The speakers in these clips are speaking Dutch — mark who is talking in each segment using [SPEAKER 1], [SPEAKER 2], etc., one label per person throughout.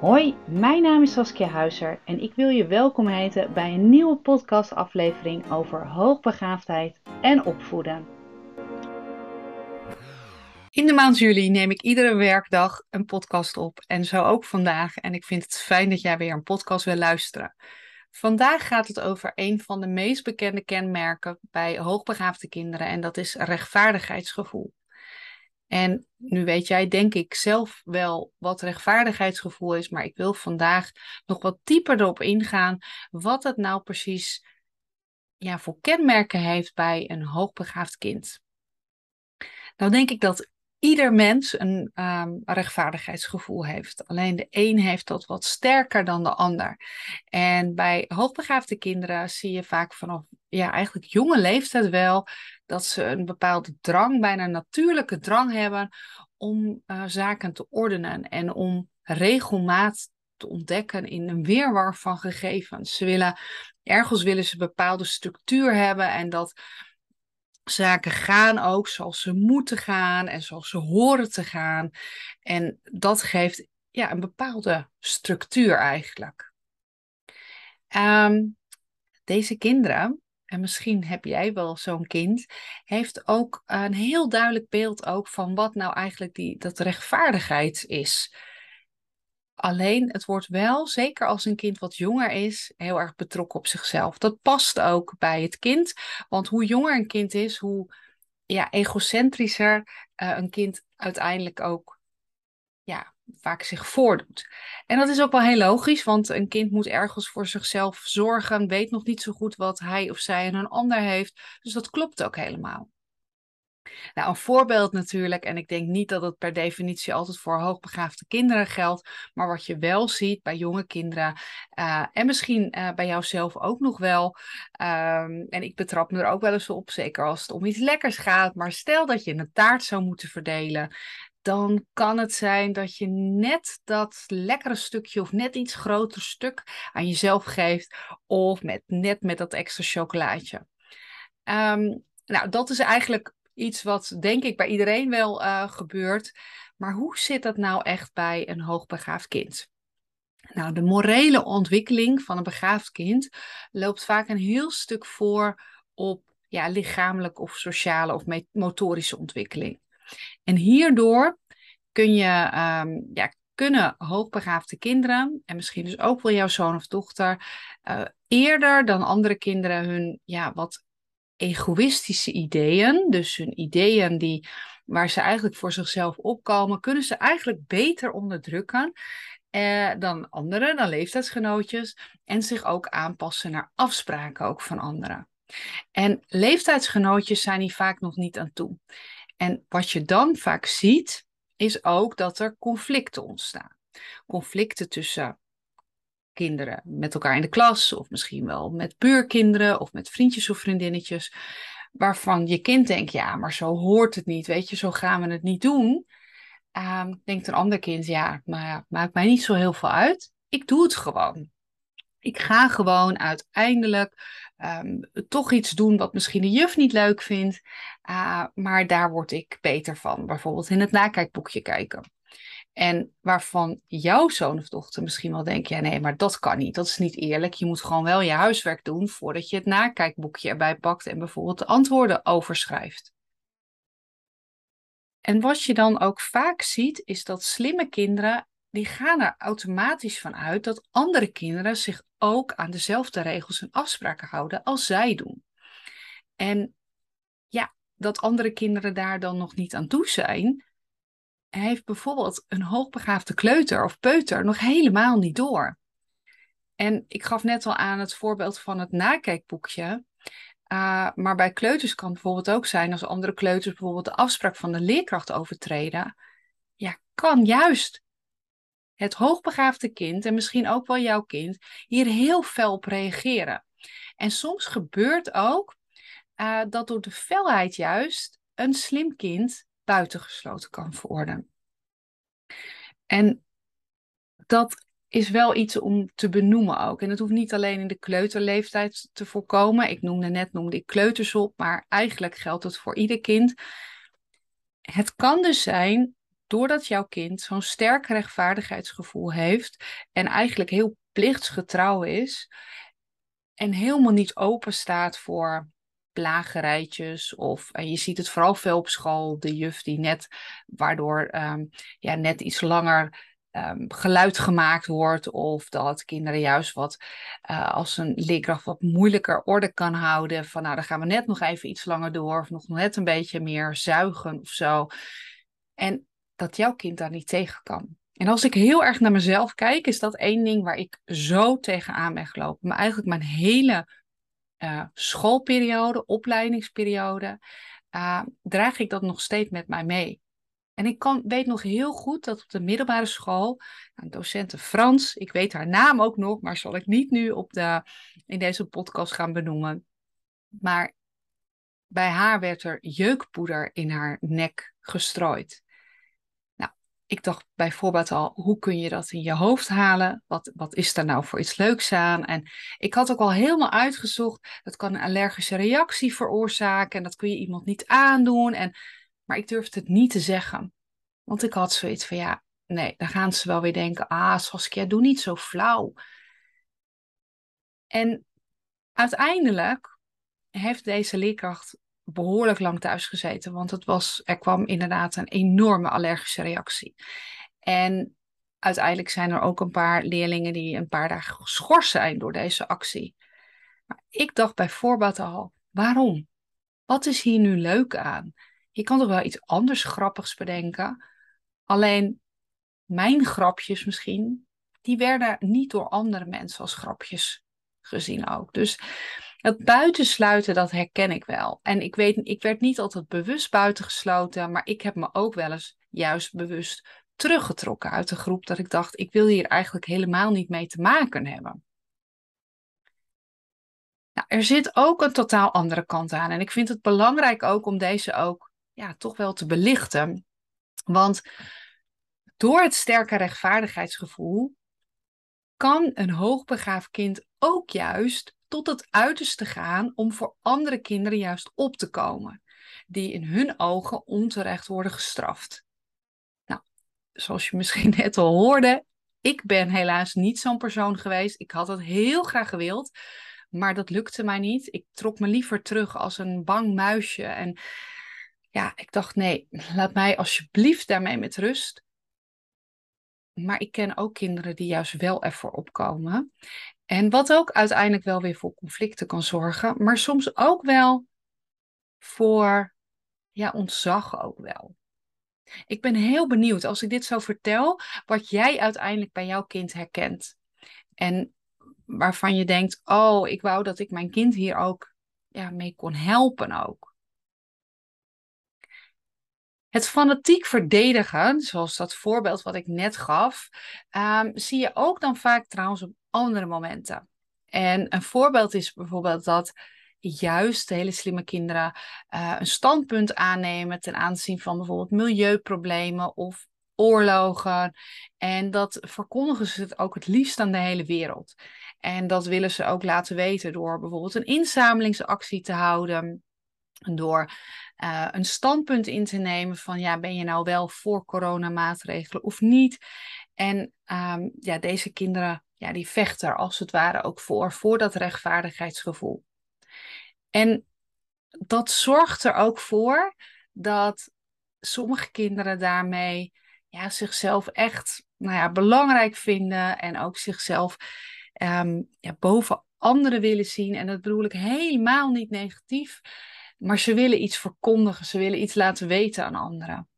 [SPEAKER 1] Hoi, mijn naam is Saskia Huizer en ik wil je welkom heten bij een nieuwe podcastaflevering over hoogbegaafdheid en opvoeden. In de maand juli neem ik iedere werkdag een podcast op en zo ook vandaag. En ik vind het fijn dat jij weer een podcast wil luisteren. Vandaag gaat het over een van de meest bekende kenmerken bij hoogbegaafde kinderen en dat is rechtvaardigheidsgevoel. En nu weet jij, denk ik, zelf wel wat rechtvaardigheidsgevoel is, maar ik wil vandaag nog wat dieper erop ingaan wat het nou precies ja, voor kenmerken heeft bij een hoogbegaafd kind. Nou denk ik dat ieder mens een ehm, rechtvaardigheidsgevoel heeft. Alleen de een heeft dat wat sterker dan de ander. En bij hoogbegaafde kinderen zie je vaak vanaf ja, eigenlijk jonge leeftijd wel dat ze een bepaalde drang, bijna een natuurlijke drang hebben om uh, zaken te ordenen en om regelmaat te ontdekken in een weerwar van gegevens. Ze willen ergens willen ze een bepaalde structuur hebben en dat zaken gaan ook zoals ze moeten gaan en zoals ze horen te gaan. En dat geeft ja, een bepaalde structuur eigenlijk. Ehm, deze kinderen, en misschien heb jij wel zo'n kind, heeft ook een heel duidelijk beeld ook van wat nou eigenlijk die, dat rechtvaardigheid is. Alleen het wordt wel, zeker als een kind wat jonger is, heel erg betrokken op zichzelf. Dat past ook bij het kind. Want hoe jonger een kind is, hoe ja, egocentrischer uh, een kind uiteindelijk ook ja, vaak zich voordoet. En dat is ook wel heel logisch, want een kind moet ergens voor zichzelf zorgen, weet nog niet zo goed wat hij of zij en een ander heeft. Dus dat klopt ook helemaal. Nou, een voorbeeld natuurlijk, en ik denk niet dat het per definitie altijd voor hoogbegaafde kinderen geldt, maar wat je wel ziet bij jonge kinderen, uh, en misschien uh, bij jouzelf ook nog wel, um, en ik betrap me er ook wel eens op, zeker als het om iets lekkers gaat, maar stel dat je een taart zou moeten verdelen, dan kan het zijn dat je net dat lekkere stukje of net iets groter stuk aan jezelf geeft, of met, net met dat extra chocolaatje. Um, nou, dat is eigenlijk iets wat denk ik bij iedereen wel uh, gebeurt. Maar hoe zit dat nou echt bij een hoogbegaafd kind? Nou, de morele ontwikkeling van een begaafd kind loopt vaak een heel stuk voor op ja, lichamelijke of sociale of motorische ontwikkeling. En hierdoor kun je, um, ja, kunnen hoogbegaafde kinderen, en misschien dus ook wel jouw zoon of dochter, uh, eerder dan andere kinderen hun ja, wat egoïstische ideeën, dus hun ideeën die, waar ze eigenlijk voor zichzelf opkomen, kunnen ze eigenlijk beter onderdrukken eh, dan anderen, dan leeftijdsgenootjes, en zich ook aanpassen naar afspraken ook van anderen. En leeftijdsgenootjes zijn hier vaak nog niet aan toe. En wat je dan vaak ziet, is ook dat er conflicten ontstaan. Conflicten tussen kinderen met elkaar in de klas, of misschien wel met buurkinderen of met vriendjes of vriendinnetjes, waarvan je kind denkt, ja, maar zo hoort het niet, weet je, zo gaan we het niet doen. Uh, denkt een ander kind, ja, maar maakt mij niet zo heel veel uit. Ik doe het gewoon. Ik ga gewoon uiteindelijk um, toch iets doen wat misschien de juf niet leuk vindt, uh, maar daar word ik beter van. Bijvoorbeeld in het nakijkboekje kijken. En waarvan jouw zoon of dochter misschien wel denkt, ja nee, maar dat kan niet, dat is niet eerlijk. Je moet gewoon wel je huiswerk doen voordat je het nakijkboekje erbij pakt en bijvoorbeeld de antwoorden overschrijft. En wat je dan ook vaak ziet, is dat slimme kinderen, die gaan er automatisch van uit dat andere kinderen zich ook aan dezelfde regels en afspraken houden als zij doen. En ja, dat andere kinderen daar dan nog niet aan toe zijn, heeft bijvoorbeeld een hoogbegaafde kleuter of peuter nog helemaal niet door. En ik gaf net al aan het voorbeeld van het nakijkboekje. Uh, maar bij kleuters kan het bijvoorbeeld ook zijn als andere kleuters bijvoorbeeld de afspraak van de leerkracht overtreden. Ja, kan juist het hoogbegaafde kind en misschien ook wel jouw kind hier heel fel op reageren. En soms gebeurt ook uh, dat door de felheid juist een slim kind buitengesloten kan worden. En dat is wel iets om te benoemen ook. En dat hoeft niet alleen in de kleuterleeftijd te voorkomen. Ik noemde net noemde ik kleuters op, maar eigenlijk geldt het voor ieder kind. Het kan dus zijn doordat jouw kind zo'n sterk rechtvaardigheidsgevoel heeft en eigenlijk heel plichtsgetrouw is en helemaal niet open staat voor plagerijtjes of en je ziet het vooral veel op school, de juf die net, waardoor ehm, ja, net iets langer um, geluid gemaakt wordt of dat kinderen juist wat uh, als een leerkracht wat moeilijker orde kan houden van nou dan gaan we net nog even iets langer door of nog net een beetje meer zuigen of zo. En dat jouw kind daar niet tegen kan. En als ik heel erg naar mezelf kijk, is dat één ding waar ik zo tegenaan ben gelopen. Maar eigenlijk mijn hele uh, schoolperiode, opleidingsperiode, uh, draag ik dat nog steeds met mij mee. En ik kan, weet nog heel goed dat op de middelbare school, een docenten Frans, ik weet haar naam ook nog, maar zal ik niet nu op de, in deze podcast gaan benoemen. Maar bij haar werd er jeukpoeder in haar nek gestrooid. Ik dacht bijvoorbeeld al, hoe kun je dat in je hoofd halen? Wat, wat is daar nou voor iets leuks aan? En ik had ook al helemaal uitgezocht, dat kan een allergische reactie veroorzaken en dat kun je iemand niet aandoen. En maar ik durfde het niet te zeggen. Want ik had zoiets van, ja, nee, dan gaan ze wel weer denken, ah Saskia, doe niet zo flauw. En uiteindelijk heeft deze leerkracht behoorlijk lang thuis gezeten, want het was, er kwam inderdaad een enorme allergische reactie. En uiteindelijk zijn er ook een paar leerlingen die een paar dagen geschorst zijn door deze actie. Maar ik dacht bijvoorbeeld al, waarom? Wat is hier nu leuk aan? je kan toch wel iets anders grappigs bedenken. Alleen mijn grapjes misschien, die werden niet door andere mensen als grapjes gezien ook. Dus het buitensluiten, dat herken ik wel. En ik weet, ik werd niet altijd bewust buitengesloten, maar ik heb me ook wel eens juist bewust teruggetrokken uit de groep. Dat ik dacht, ik wil hier eigenlijk helemaal niet mee te maken hebben. Nou, er zit ook een totaal andere kant aan. En ik vind het belangrijk ook om deze ook ja, toch wel te belichten. Want door het sterke rechtvaardigheidsgevoel kan een hoogbegaafd kind ook juist tot het uiterste gaan om voor andere kinderen juist op te komen, die in hun ogen onterecht worden gestraft. Nou, zoals je misschien net al hoorde, ik ben helaas niet zo'n persoon geweest. Ik had het heel graag gewild, maar dat lukte mij niet. Ik trok me liever terug als een bang muisje en ja, ik dacht, nee, laat mij alsjeblieft daarmee met rust. Maar ik ken ook kinderen die juist wel ervoor opkomen. En wat ook uiteindelijk wel weer voor conflicten kan zorgen, maar soms ook wel voor ja, ontzag ook wel. Ik ben heel benieuwd als ik dit zo vertel, wat jij uiteindelijk bij jouw kind herkent. En waarvan je denkt, oh, ik wou dat ik mijn kind hier ook ja, mee kon helpen ook. Het fanatiek verdedigen, zoals dat voorbeeld wat ik net gaf, ehm, zie je ook dan vaak trouwens op andere momenten. En een voorbeeld is bijvoorbeeld dat juist hele slimme kinderen uh, een standpunt aannemen ten aanzien van bijvoorbeeld milieuproblemen of oorlogen. En dat verkondigen ze het ook het liefst aan de hele wereld. En dat willen ze ook laten weten door bijvoorbeeld een inzamelingsactie te houden. Door uh, een standpunt in te nemen van ja, ben je nou wel voor coronamaatregelen of niet? En um, ja, deze kinderen, ja, die vechten er als het ware ook voor, voor dat rechtvaardigheidsgevoel. En dat zorgt er ook voor dat sommige kinderen daarmee ja, zichzelf echt nou ja, belangrijk vinden en ook zichzelf um, ja, boven anderen willen zien. En dat bedoel ik helemaal niet negatief. Maar ze willen iets verkondigen, ze willen iets laten weten aan anderen.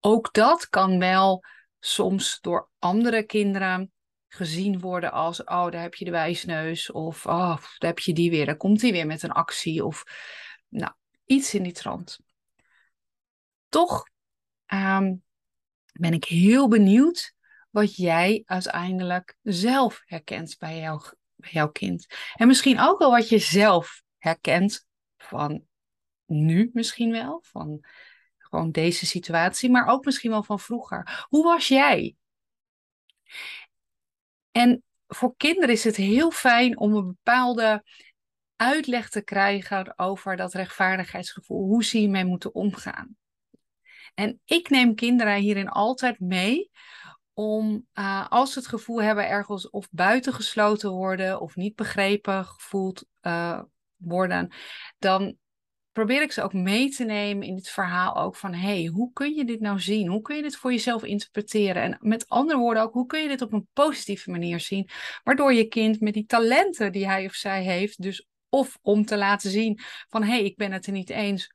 [SPEAKER 1] Ook dat kan wel soms door andere kinderen gezien worden als, oh, daar heb je de wijsneus, of oh, daar heb je die weer, daar komt hij weer met een actie, of nou, iets in die trant. Toch ehm, ben ik heel benieuwd wat jij uiteindelijk zelf herkent bij, bij jouw kind. En misschien ook wel wat je zelf herkent van nu misschien wel, van gewoon deze situatie, maar ook misschien wel van vroeger. Hoe was jij? En voor kinderen is het heel fijn om een bepaalde uitleg te krijgen over dat rechtvaardigheidsgevoel, hoe ze hiermee moeten omgaan. En ik neem kinderen hierin altijd mee om uh, als ze het gevoel hebben ergens of buitengesloten worden of niet begrepen gevoeld uh, worden, dan probeer ik ze ook mee te nemen in dit verhaal ook van hey, hoe kun je dit nou zien? Hoe kun je dit voor jezelf interpreteren? En met andere woorden ook, hoe kun je dit op een positieve manier zien? Waardoor je kind met die talenten die hij of zij heeft, dus of om te laten zien van hé, hey, ik ben het er niet eens.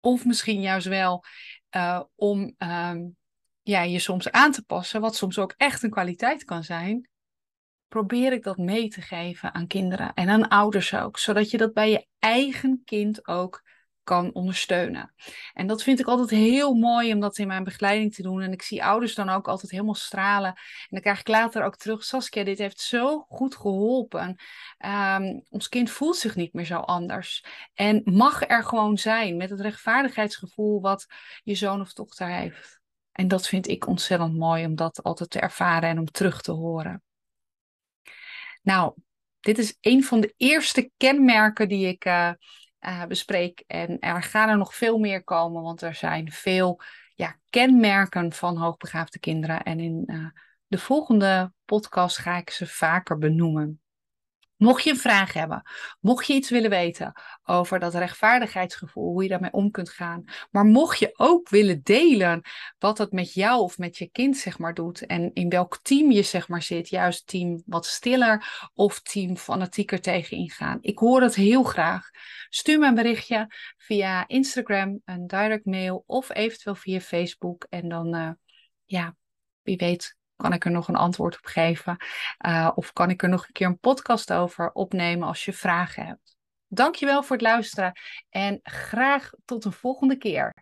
[SPEAKER 1] Of misschien juist wel uh, om uh, ja, je soms aan te passen, wat soms ook echt een kwaliteit kan zijn. Probeer ik dat mee te geven aan kinderen en aan ouders ook, zodat je dat bij je eigen kind ook kan ondersteunen. En dat vind ik altijd heel mooi om dat in mijn begeleiding te doen. En ik zie ouders dan ook altijd helemaal stralen. En dan krijg ik later ook terug, Saskia, dit heeft zo goed geholpen. Um, ons kind voelt zich niet meer zo anders. En mag er gewoon zijn met het rechtvaardigheidsgevoel wat je zoon of dochter heeft. En dat vind ik ontzettend mooi om dat altijd te ervaren en om terug te horen. Nou, dit is een van de eerste kenmerken die ik uh, uh, bespreek. En er gaan er nog veel meer komen, want er zijn veel ja, kenmerken van hoogbegaafde kinderen. En in uh, de volgende podcast ga ik ze vaker benoemen. Mocht je een vraag hebben, mocht je iets willen weten over dat rechtvaardigheidsgevoel, hoe je daarmee om kunt gaan, maar mocht je ook willen delen wat het met jou of met je kind zeg maar doet en in welk team je zeg maar zit, juist team wat stiller of team fanatieker tegen ingaan. Ik hoor het heel graag. Stuur me een berichtje via Instagram, een direct mail of eventueel via Facebook en dan uh, ja, wie weet kan ik er nog een antwoord op geven? Uh, of kan ik er nog een keer een podcast over opnemen als je vragen hebt? Dankjewel voor het luisteren en graag tot een volgende keer.